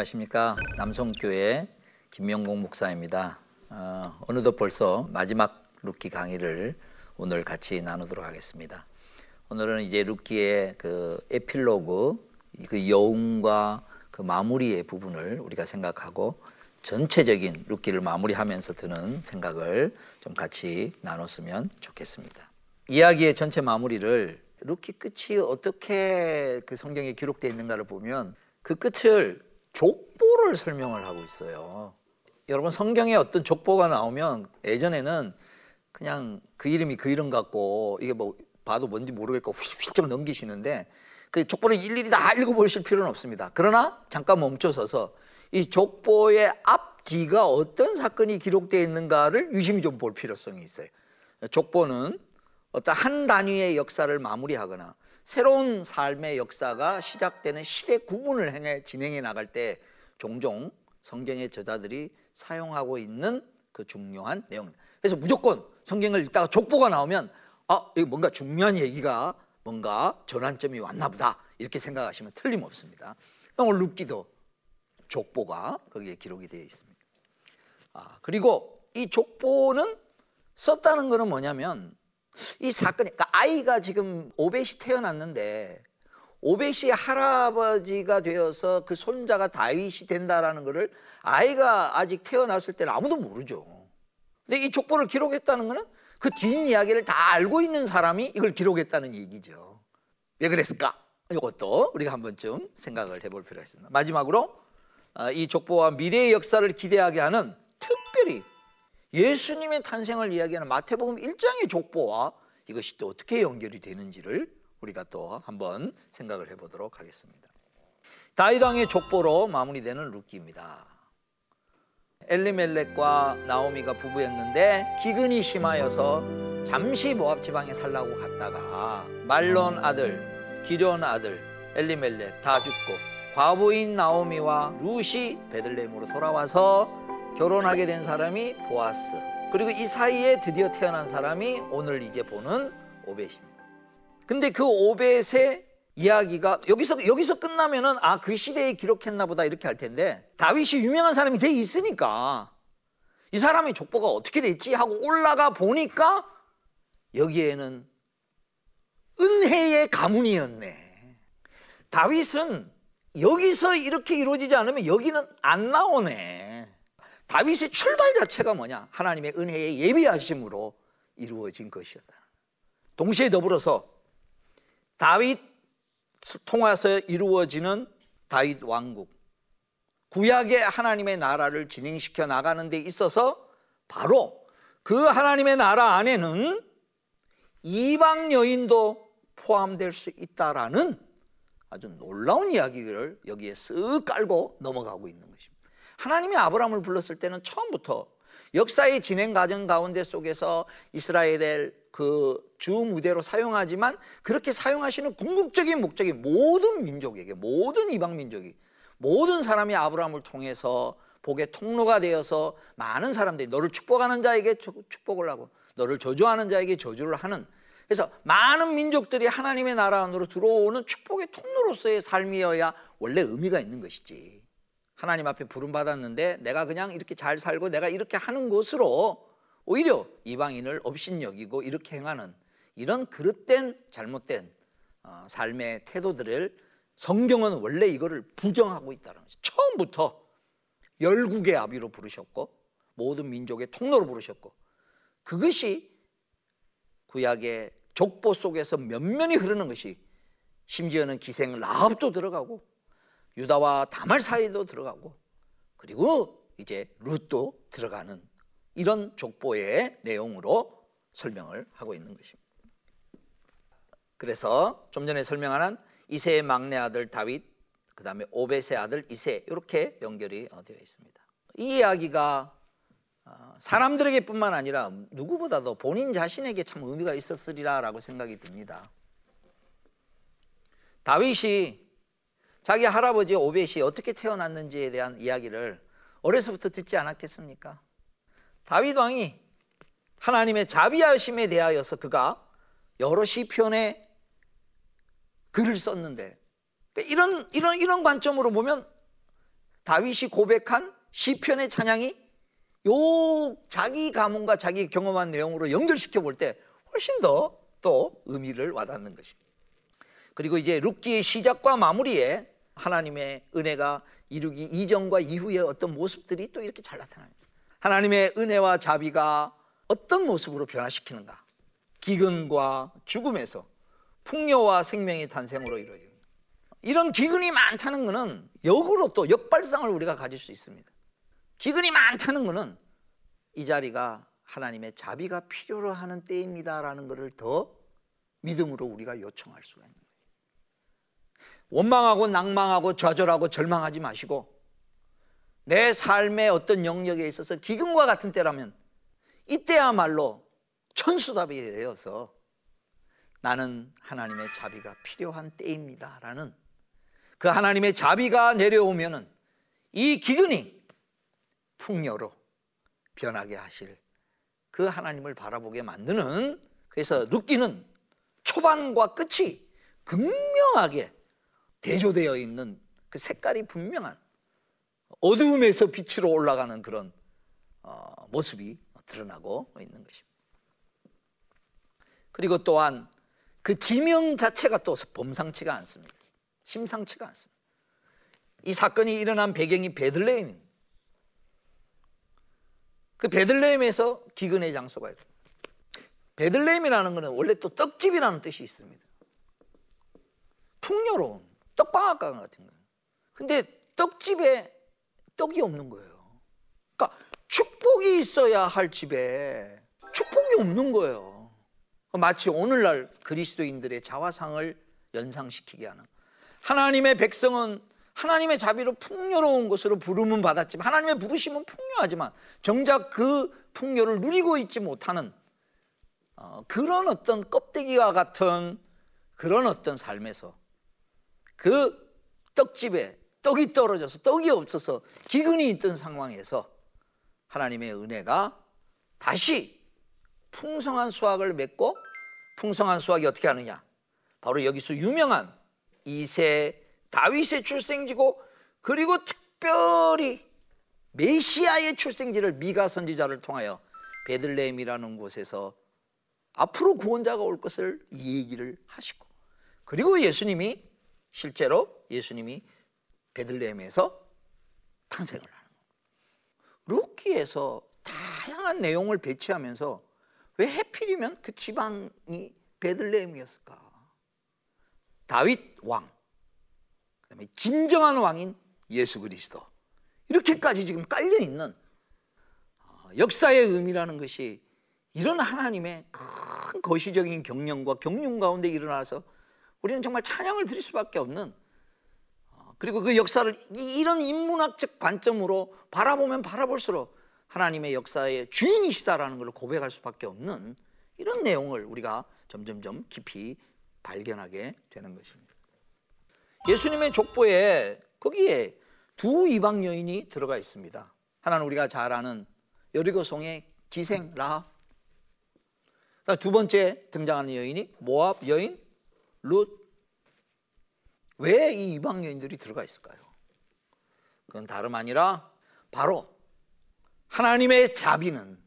안녕하십니까 남성교회 김명국 목사입니다. 어, 어느덧 벌써 마지막 룻기 강의를 오늘 같이 나누도록 하겠습니다. 오늘은 이제 룻기의 그 에필로그 그 여운과 그 마무리의 부분을 우리가 생각하고 전체적인 룻기를 마무리하면서 드는 생각을 좀 같이 나눴으면 좋겠습니다. 이야기의 전체 마무리를 룻기 끝이 어떻게 그 성경에 기록되어 있는가를 보면 그 끝을 족보를 설명을 하고 있어요. 여러분 성경에 어떤 족보가 나오면 예전에는 그냥 그 이름이 그 이름 같고 이게 뭐 봐도 뭔지 모르겠고 훌쩍 넘기시는데 그 족보를 일일이 다 읽어보실 필요는 없습니다. 그러나 잠깐 멈춰서서 이 족보의 앞뒤가 어떤 사건이 기록되어 있는가를 유심히 좀 볼 필요성이 있어요. 족보는 어떤 한 단위의 역사를 마무리하거나 새로운 삶의 역사가 시작되는 시대 구분을 행해 진행해 나갈 때 종종 성경의 저자들이 사용하고 있는 그 중요한 내용. 그래서 무조건 성경을 읽다가 족보가 나오면 아, 이거 뭔가 중요한 얘기가 뭔가 전환점이 왔나 보다. 이렇게 생각하시면 틀림없습니다. 오늘 룻기도 족보가 거기에 기록이 되어 있습니다. 아, 그리고 이 족보는 썼다는 것은 뭐냐면 이 사건이 그러니까 아이가 지금 오벳이 태어났는데 오벳이 할아버지가 되어서 그 손자가 다윗이 된다라는 것을 아이가 아직 태어났을 때는 아무도 모르죠. 근데 이 족보를 기록했다는 것은 그 뒷이야기를 다 알고 있는 사람이 이걸 기록했다는 얘기죠. 왜 그랬을까? 이것도 우리가 한 번쯤 생각을 해볼 필요가 있습니다. 마지막으로 아, 이 족보와 미래의 역사를 기대하게 하는 예수님의 탄생을 이야기하는 마태복음 1장의 족보와 이것이 또 어떻게 연결이 되는지를 우리가 또 한번 생각을 해보도록 하겠습니다. 다윗 왕의 족보로 마무리되는 루키입니다. 엘리멜렉과 나오미가 부부였는데 기근이 심하여서 잠시 모압 지방에 살라고 갔다가 말론 아들, 기련 아들 엘리멜렉 다 죽고 과부인 나오미와 루시 베들레헴으로 돌아와서 결혼하게 된 사람이 보아스. 그리고 이 사이에 드디어 태어난 사람이 오늘 이제 보는 오벳입니다. 근데 그 오벳의 이야기가 여기서 여기서 끝나면은 아 그 시대에 기록했나 보다 이렇게 할 텐데 다윗이 유명한 사람이 돼 있으니까 이 사람의 족보가 어떻게 됐지 하고 올라가 보니까 여기에는 은혜의 가문이었네. 다윗은 여기서 이렇게 이루어지지 않으면 여기는 안 나오네. 다윗의 출발 자체가 뭐냐? 하나님의 은혜의 예비하심으로 이루어진 것이었다. 동시에 더불어서 다윗 통해서 이루어지는 다윗 왕국, 구약의 하나님의 나라를 진행시켜 나가는 데 있어서 바로 그 하나님의 나라 안에는 이방 여인도 포함될 수 있다라는 아주 놀라운 이야기를 여기에 쓱 깔고 넘어가고 있는 것입니다. 하나님이 아브라함을 불렀을 때는 처음부터 역사의 진행 과정 가운데 속에서 이스라엘의 그주 무대로 사용하지만 그렇게 사용하시는 궁극적인 목적이 모든 민족에게 모든 이방 민족이 모든 사람이 아브라함을 통해서 복의 통로가 되어서 많은 사람들이 너를 축복하는 자에게 축복을 하고 너를 저주하는 자에게 저주를 하는 그래서 많은 민족들이 하나님의 나라 안으로 들어오는 축복의 통로로서의 삶이어야 원래 의미가 있는 것이지. 하나님 앞에 부름 받았는데 내가 그냥 이렇게 잘 살고 내가 이렇게 하는 것으로 오히려 이방인을 업신여기고 이렇게 행하는 이런 그릇된 잘못된 어, 삶의 태도들을 성경은 원래 이거를 부정하고 있다는 거죠. 처음부터 열국의 아비로 부르셨고 모든 민족의 통로로 부르셨고 그것이 구약의 족보 속에서 면면이 흐르는 것이 심지어는 기생 라합도 들어가고 유다와 다말 사이도 들어가고 그리고 이제 룻도 들어가는 이런 족보의 내용으로 설명을 하고 있는 것입니다. 그래서 좀 전에 설명한 이세의 막내 아들 다윗, 그 다음에 오벳의 아들 이세 이렇게 연결이 되어 있습니다. 이 이야기가 어, 사람들에게뿐만 아니라 누구보다도 본인 자신에게 참 의미가 있었으리라라고 생각이 듭니다. 다윗이 자기 할아버지 오벳이 어떻게 태어났는지에 대한 이야기를 어려서부터 듣지 않았겠습니까? 다윗 왕이 하나님의 자비하심에 대하여서 그가 여러 시편에 글을 썼는데 그러니까 이런 이런 이런 관점으로 보면 다윗이 고백한 시편의 찬양이 요 자기 가문과 자기 경험한 내용으로 연결시켜 볼 때 훨씬 더 또 의미를 와닿는 것입니다. 그리고 이제 룻기의 시작과 마무리에 하나님의 은혜가 이루기 이전과 이후의 어떤 모습들이 또 이렇게 잘 나타납니다. 하나님의 은혜와 자비가 어떤 모습으로 변화시키는가? 기근과 죽음에서 풍요와 생명의 탄생으로 이루어집니다. 이런 기근이 많다는 것은 역으로 또 역발상을 우리가 가질 수 있습니다. 기근이 많다는 것은 이 자리가 하나님의 자비가 필요로 하는 때입니다라는 것을 더 믿음으로 우리가 요청할 수가 있는. 원망하고 낭망하고 좌절하고 절망하지 마시고 내 삶의 어떤 영역에 있어서 기근과 같은 때라면 이때야말로 천수답이 되어서 나는 하나님의 자비가 필요한 때입니다 라는 그 하나님의 자비가 내려오면은 이 기근이 풍요로 변하게 하실 그 하나님을 바라보게 만드는 그래서 룻기는 초반과 끝이 극명하게 대조되어 있는 그 색깔이 분명한 어두움에서 빛으로 올라가는 그런 어, 모습이 드러나고 있는 것입니다. 그리고 또한 그 지명 자체가 또 범상치가 않습니다. 심상치가 않습니다. 이 사건이 일어난 배경이 베들레헴입니다. 그 베들레헴에서 기근의 장소가 있고 베들레헴이라는 것은 원래 또 떡집이라는 뜻이 있습니다. 풍요로운 떡방앗간 같은 거예요. 근데 떡집에 떡이 없는 거예요. 그러니까 축복이 있어야 할 집에 축복이 없는 거예요. 마치 오늘날 그리스도인들의 자화상을 연상시키게 하는 하나님의 백성은 하나님의 자비로 풍요로운 것으로 부름은 받았지만 하나님의 부르심은 풍요하지만 정작 그 풍요를 누리고 있지 못하는 어, 그런 어떤 껍데기와 같은 그런 어떤 삶에서 그 떡집에 떡이 떨어져서 떡이 없어서 기근이 있던 상황에서 하나님의 은혜가 다시 풍성한 수확을 맺고 풍성한 수확이 어떻게 하느냐? 바로 여기서 유명한 이세 다윗의 출생지고 그리고 특별히 메시아의 출생지를 미가 선지자를 통하여 베들레헴이라는 곳에서 앞으로 구원자가 올 것을 이 얘기를 하시고 그리고 예수님이 실제로 예수님이 베들레헴에서 탄생을 하는 거예요. 루키에서 다양한 내용을 배치하면서 왜 해필이면 그 지방이 베들레헴이었을까? 다윗 왕, 그다음에 진정한 왕인 예수 그리스도 이렇게까지 지금 깔려 있는 어, 역사의 의미라는 것이 이런 하나님의 큰 거시적인 경영과 경륜 가운데 일어나서 우리는 정말 찬양을 드릴 수밖에 없는 어, 그리고 그 역사를 이런 인문학적 관점으로 바라보면 바라볼수록 하나님의 역사의 주인이시다라는 걸 고백할 수밖에 없는 이런 내용을 우리가 점점점 깊이 발견하게 되는 것입니다. 예수님의 족보에 거기에 두 이방 여인이 들어가 있습니다. 하나는 우리가 잘 아는 여리고성의 기생 라합. 두 번째 등장하는 여인이 모압 여인 룻. 왜 이 이방 여인들이 들어가 있을까요? 그건 다름 아니라 바로 하나님의 자비는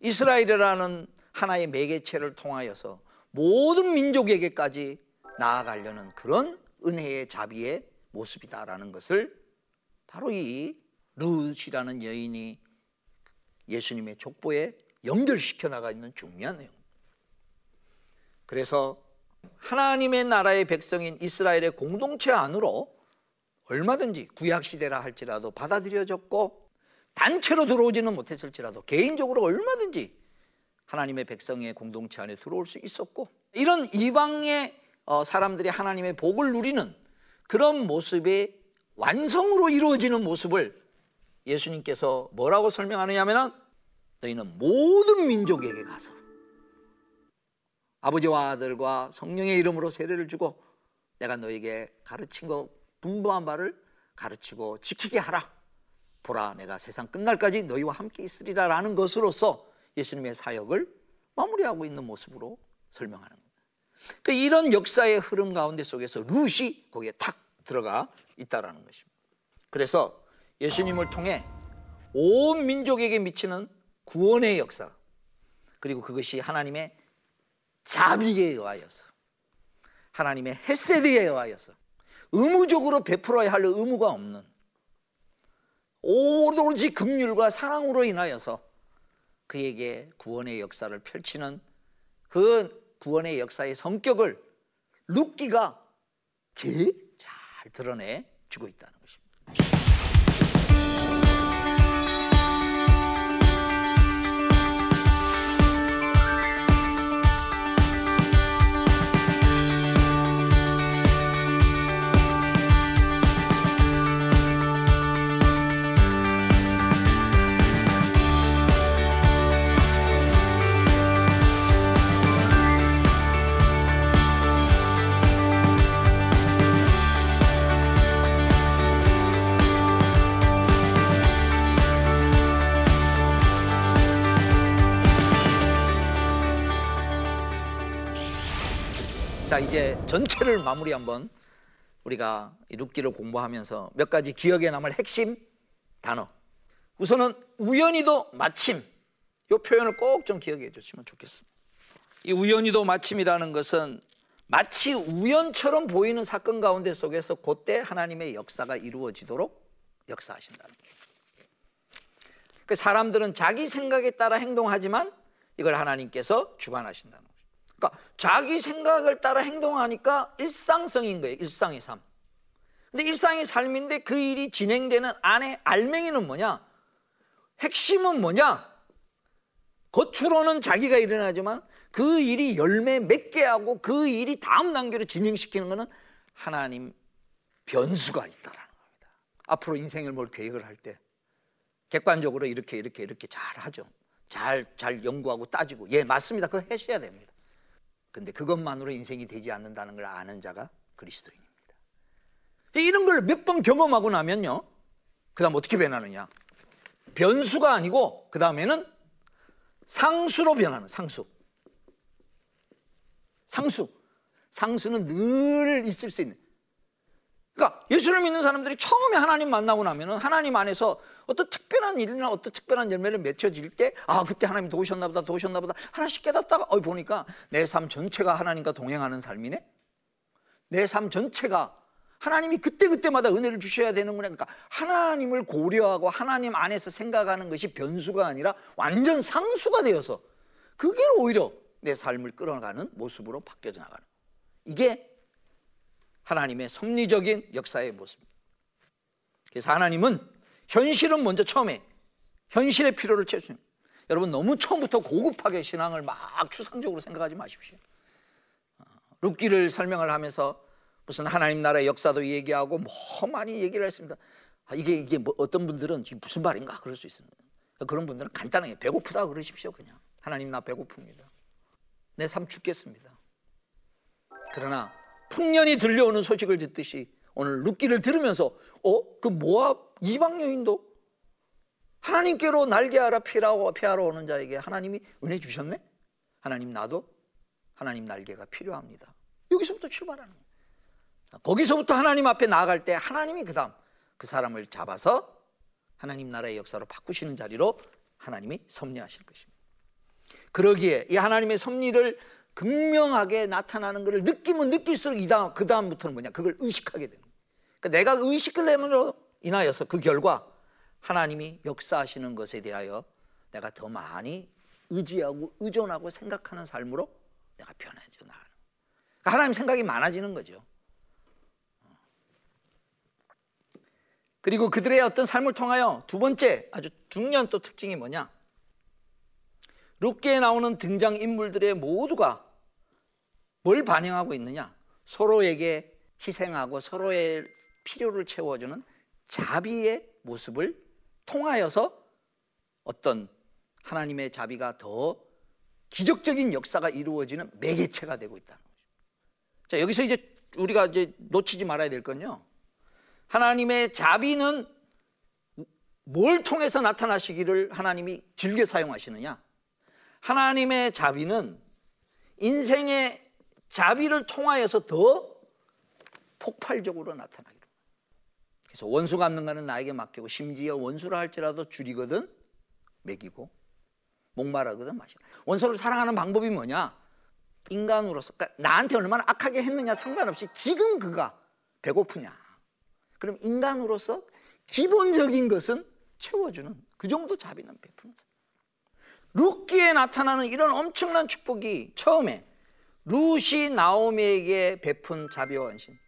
이스라엘이라는 하나의 매개체를 통하여서 모든 민족에게까지 나아가려는 그런 은혜의 자비의 모습이다라는 것을 바로 이 룻이라는 여인이 예수님의 족보에 연결시켜 나가 있는 중요한 내용. 그래서 하나님의 나라의 백성인 이스라엘의 공동체 안으로 얼마든지 구약 시대라 할지라도 받아들여졌고 단체로 들어오지는 못했을지라도 개인적으로 얼마든지 하나님의 백성의 공동체 안에 들어올 수 있었고 이런 이방의 어, 사람들이 하나님의 복을 누리는 그런 모습의 완성으로 이루어지는 모습을 예수님께서 뭐라고 설명하느냐면은 너희는 모든 민족에게 가서 아버지와 아들과 성령의 이름으로 세례를 주고 내가 너에게 가르친 거 분부한 바를 가르치고 지키게 하라. 보라 내가 세상 끝날까지 너희와 함께 있으리라라는 것으로서 예수님의 사역을 마무리하고 있는 모습으로 설명하는 겁니다. 그 이런 역사의 흐름 가운데 속에서 룻이 거기에 탁 들어가 있다라는 것입니다. 그래서 예수님을 통해 온 민족에게 미치는 구원의 역사 그리고 그것이 하나님의 자비에 의하여서 하나님의 헤세드에 의하여서 의무적으로 베풀어야 할 의무가 없는 오로지 긍휼과 사랑으로 인하여서 그에게 구원의 역사를 펼치는 그 구원의 역사의 성격을 룻기가 제일 잘 드러내 주고 있다는 것입니다. 이제 전체를 마무리 한번 우리가 룻기를 공부하면서 몇 가지 기억에 남을 핵심 단어. 우선은 우연히도 마침 이 표현을 꼭 좀 기억해 주시면 좋겠습니다. 이 우연히도 마침이라는 것은 마치 우연처럼 보이는 사건 가운데 속에서 그때 하나님의 역사가 이루어지도록 역사하신다는 거예요. 그 사람들은 자기 생각에 따라 행동하지만 이걸 하나님께서 주관하신다는 거예요 그러니까 자기 생각을 따라 행동하니까 일상성인 거예요. 일상의 삶. 근데 일상의 삶인데 그 일이 진행되는 안에 알맹이는 뭐냐? 핵심은 뭐냐? 겉으로는 자기가 일어나지만 그 일이 열매 맺게 하고 그 일이 다음 단계로 진행시키는 것은 하나님 변수가 있다라는 겁니다. 앞으로 인생을 뭘 계획을 할 때 객관적으로 이렇게 이렇게 이렇게 잘 하죠. 잘, 잘 연구하고 따지고 예 맞습니다. 그거 하셔야 됩니다. 근데 그것만으로 인생이 되지 않는다는 걸 아는 자가 그리스도인입니다. 이런 걸 몇 번 경험하고 나면요. 그 다음 어떻게 변하느냐. 변수가 아니고 그 다음에는 상수로 변하는 상수. 상수. 상수는 늘 있을 수 있는. 그러니까 예수를 믿는 사람들이 처음에 하나님 만나고 나면은 하나님 안에서 어떤 특별한 일이나 어떤 특별한 열매를 맺혀질 때, 아, 그때 하나님 도우셨나 보다, 도우셨나 보다, 하나씩 깨닫다가, 어, 보니까 내 삶 전체가 하나님과 동행하는 삶이네? 내 삶 전체가 하나님이 그때그때마다 은혜를 주셔야 되는구나. 그러니까 하나님을 고려하고 하나님 안에서 생각하는 것이 변수가 아니라 완전 상수가 되어서 그게 오히려 내 삶을 끌어가는 모습으로 바뀌어져 나가는. 이게 하나님의 섭리적인 역사의 모습. 그래서 하나님은 현실은 먼저 처음에 현실의 필요를 채우시는 여러분 너무 처음부터 고급하게 신앙을 막 추상적으로 생각하지 마십시오. 어, 룻기를 설명을 하면서 무슨 하나님 나라의 역사도 얘기하고 뭐 많이 얘기를 했습니다. 아, 이게 이게 뭐 어떤 분들은 무슨 말인가 그럴 수 있습니다. 그런 분들은 간단하게 배고프다 그러십시오 그냥 하나님 나 배고픕니다. 내 삶 죽겠습니다. 그러나 풍년이 들려오는 소식을 듣듯이 오늘 룻기를 들으면서 어? 그 모압 이방 여인도 하나님께로 날개하라 피하러, 피하러 오는 자에게 하나님이 은혜 주셨네? 하나님 나도 하나님 날개가 필요합니다. 여기서부터 출발하는 거예요. 거기서부터 하나님 앞에 나아갈 때 하나님이 그 다음 그 사람을 잡아서 하나님 나라의 역사로 바꾸시는 자리로 하나님이 섭리하실 것입니다. 그러기에 이 하나님의 섭리를 극명하게 나타나는 것을 느끼면 느낄수록 이 다음 그 다음부터는 뭐냐 그걸 의식하게 되는 거예요. 그러니까 내가 의식을 내므로 인하여서 그 결과 하나님이 역사하시는 것에 대하여 내가 더 많이 의지하고 의존하고 생각하는 삶으로 내가 변해져 나가는. 그러니까 하나님 생각이 많아지는 거죠. 그리고 그들의 어떤 삶을 통하여 두 번째 아주 중요한 또 특징이 뭐냐? 룻기에 나오는 등장 인물들의 모두가 뭘 반영하고 있느냐? 서로에게 희생하고 서로의 필요를 채워주는 자비의 모습을 통하여서 어떤 하나님의 자비가 더 기적적인 역사가 이루어지는 매개체가 되고 있다는 거죠. 자, 여기서 이제 우리가 이제 놓치지 말아야 될 건요. 하나님의 자비는 뭘 통해서 나타나시기를 하나님이 즐겨 사용하시느냐? 하나님의 자비는 인생의 자비를 통하여서 더 폭발적으로 나타나기로. 그래서 원수 갚는 거는 나에게 맡기고 심지어 원수라 할지라도 줄이거든 먹이고 목마르거든 마시고 원수를 사랑하는 방법이 뭐냐? 인간으로서 그러니까 나한테 얼마나 악하게 했느냐 상관없이 지금 그가 배고프냐? 그럼 인간으로서 기본적인 것은 채워주는 그 정도 자비는 베푸는 사람. 룻기에 나타나는 이런 엄청난 축복이 처음에 룻이 나오미에게 베푼 자비와 원신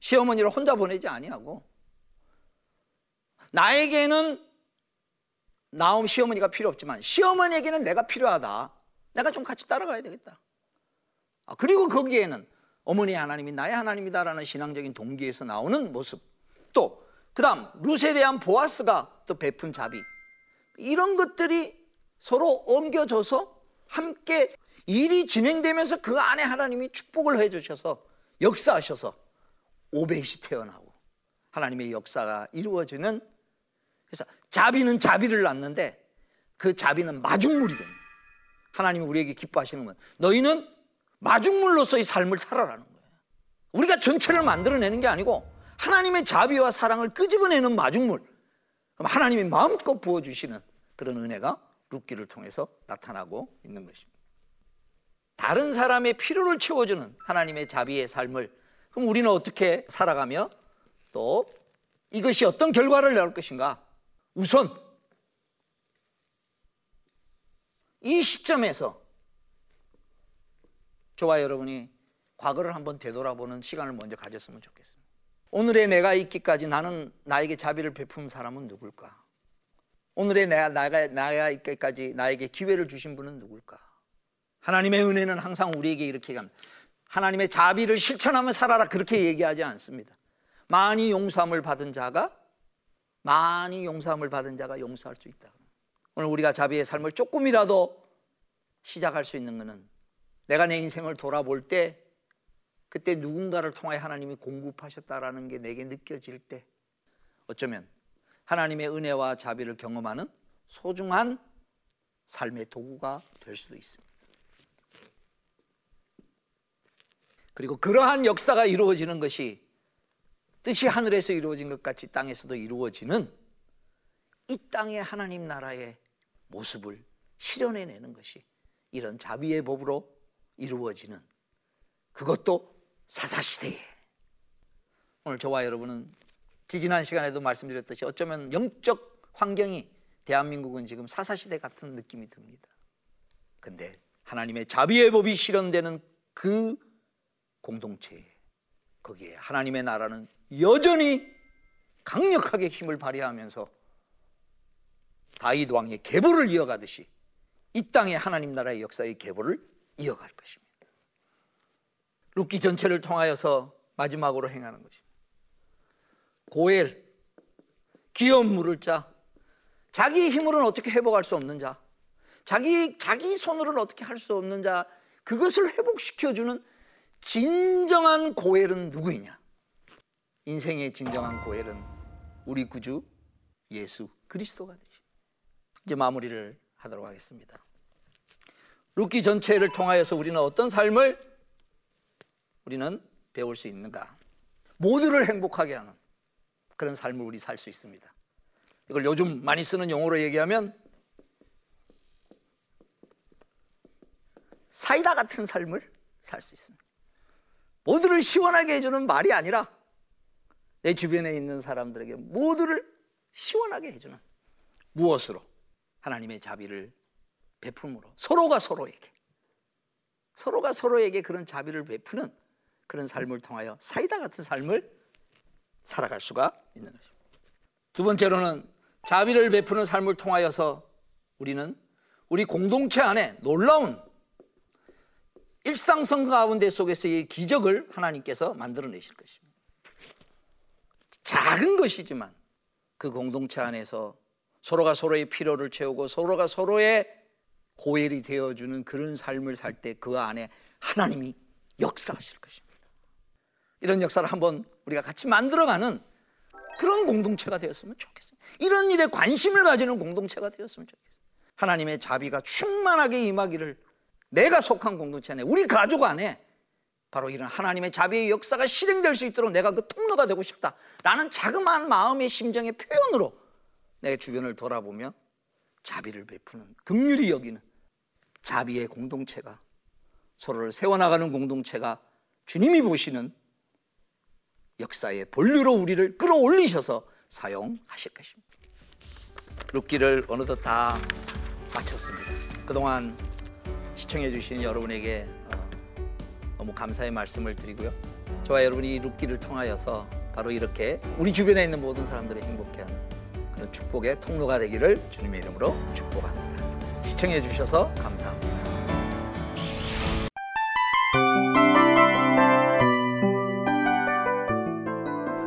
시어머니를 혼자 보내지 아니하고 나에게는 나옴 시어머니가 필요 없지만 시어머니에게는 내가 필요하다. 내가 좀 같이 따라가야 되겠다. 아, 그리고 거기에는 어머니 하나님이 나의 하나님이다라는 신앙적인 동기에서 나오는 모습. 또 그다음 룻에 대한 보아스가 또 베푼 자비. 이런 것들이 서로 옮겨져서 함께 일이 진행되면서 그 안에 하나님이 축복을 해 주셔서 역사하셔서 오벳이 태어나고 하나님의 역사가 이루어지는 그래서 자비는 자비를 낳는데 그 자비는 마중물이 됩니다. 하나님이 우리에게 기뻐하시는 건 너희는 마중물로서의 삶을 살아라는 거예요. 우리가 전체를 만들어내는 게 아니고 하나님의 자비와 사랑을 끄집어내는 마중물. 그럼 하나님이 마음껏 부어주시는 그런 은혜가 룻기를 통해서 나타나고 있는 것입니다. 다른 사람의 필요를 채워주는 하나님의 자비의 삶을 그럼 우리는 어떻게 살아가며 또 이것이 어떤 결과를 낳을 것인가? 우선 이 시점에서 저와 여러분이 과거를 한번 되돌아보는 시간을 먼저 가졌으면 좋겠습니다. 오늘의 내가 있기까지 나는 나에게 자비를 베푼 사람은 누굴까? 오늘의 내가, 나가, 있기까지 나에게 기회를 주신 분은 누굴까? 하나님의 은혜는 항상 우리에게 이렇게 갑니다. 하나님의 자비를 실천하며 살아라 그렇게 얘기하지 않습니다. 많이 용서함을 받은 자가 많이 용서함을 받은 자가 용서할 수 있다. 오늘 우리가 자비의 삶을 조금이라도 시작할 수 있는 것은 내가 내 인생을 돌아볼 때 그때 누군가를 통하여 하나님이 공급하셨다라는 게 내게 느껴질 때 어쩌면 하나님의 은혜와 자비를 경험하는 소중한 삶의 도구가 될 수도 있습니다. 그리고 그러한 역사가 이루어지는 것이 뜻이 하늘에서 이루어진 것 같이 땅에서도 이루어지는 이 땅의 하나님 나라의 모습을 실현해내는 것이 이런 자비의 법으로 이루어지는 그것도 사사시대에 오늘 저와 여러분은 지지난 시간에도 말씀드렸듯이 어쩌면 영적 환경이 대한민국은 지금 사사시대 같은 느낌이 듭니다. 근데 하나님의 자비의 법이 실현되는 그 공동체에 거기에 하나님의 나라는 여전히 강력하게 힘을 발휘하면서 다윗 왕의 계보를 이어가듯이 이 땅의 하나님 나라의 역사의 계보를 이어갈 것입니다. 룻기 전체를 통하여서 마지막으로 행하는 것입니다. 고엘, 기업 물을 자, 자기 힘으로는 어떻게 회복할 수 없는 자, 자기 자기 손으로는 어떻게 할 수 없는 자, 그것을 회복시켜 주는 진정한 고엘은 누구이냐? 인생의 진정한 고엘은 우리 구주 예수 그리스도가 되신. 이제 마무리를 하도록 하겠습니다. 룻기 전체를 통하여서 우리는 어떤 삶을 우리는 배울 수 있는가? 모두를 행복하게 하는 그런 삶을 우리 살 수 있습니다. 이걸 요즘 많이 쓰는 용어로 얘기하면 사이다 같은 삶을 살 수 있습니다. 모두를 시원하게 해주는 말이 아니라 내 주변에 있는 사람들에게 모두를 시원하게 해주는 무엇으로 하나님의 자비를 베품으로 서로가 서로에게 서로가 서로에게 그런 자비를 베푸는 그런 삶을 통하여 사이다 같은 삶을 살아갈 수가 있는 것입니다. 두 번째로는 자비를 베푸는 삶을 통하여서 우리는 우리 공동체 안에 놀라운 일상성 가운데 속에서의 기적을 하나님께서 만들어내실 것입니다. 작은 것이지만 그 공동체 안에서 서로가 서로의 필요를 채우고 서로가 서로의 고엘이 되어주는 그런 삶을 살 때 그 안에 하나님이 역사하실 것입니다. 이런 역사를 한번 우리가 같이 만들어가는 그런 공동체가 되었으면 좋겠습니다. 이런 일에 관심을 가지는 공동체가 되었으면 좋겠습니다. 하나님의 자비가 충만하게 임하기를 내가 속한 공동체 안에 우리 가족 안에 바로 이런 하나님의 자비의 역사가 실행될 수 있도록 내가 그 통로가 되고 싶다라는 자그마한 마음의 심정의 표현으로 내 주변을 돌아보며 자비를 베푸는 긍휼히 여기는 자비의 공동체가 서로를 세워나가는 공동체가 주님이 보시는 역사의 본류로 우리를 끌어올리셔서 사용하실 것입니다. 룻기를 어느덧 다 마쳤습니다. 그동안 시청해 주신 여러분에게 어, 너무 감사의 말씀을 드리고요. 저와 여러분이 이 룻기를 통하여서 바로 이렇게 우리 주변에 있는 모든 사람들이 행복해하는 그런 축복의 통로가 되기를 주님의 이름으로 축복합니다. 시청해 주셔서 감사합니다.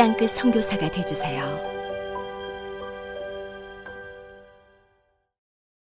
땅끝 선교사가 되주세요.